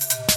you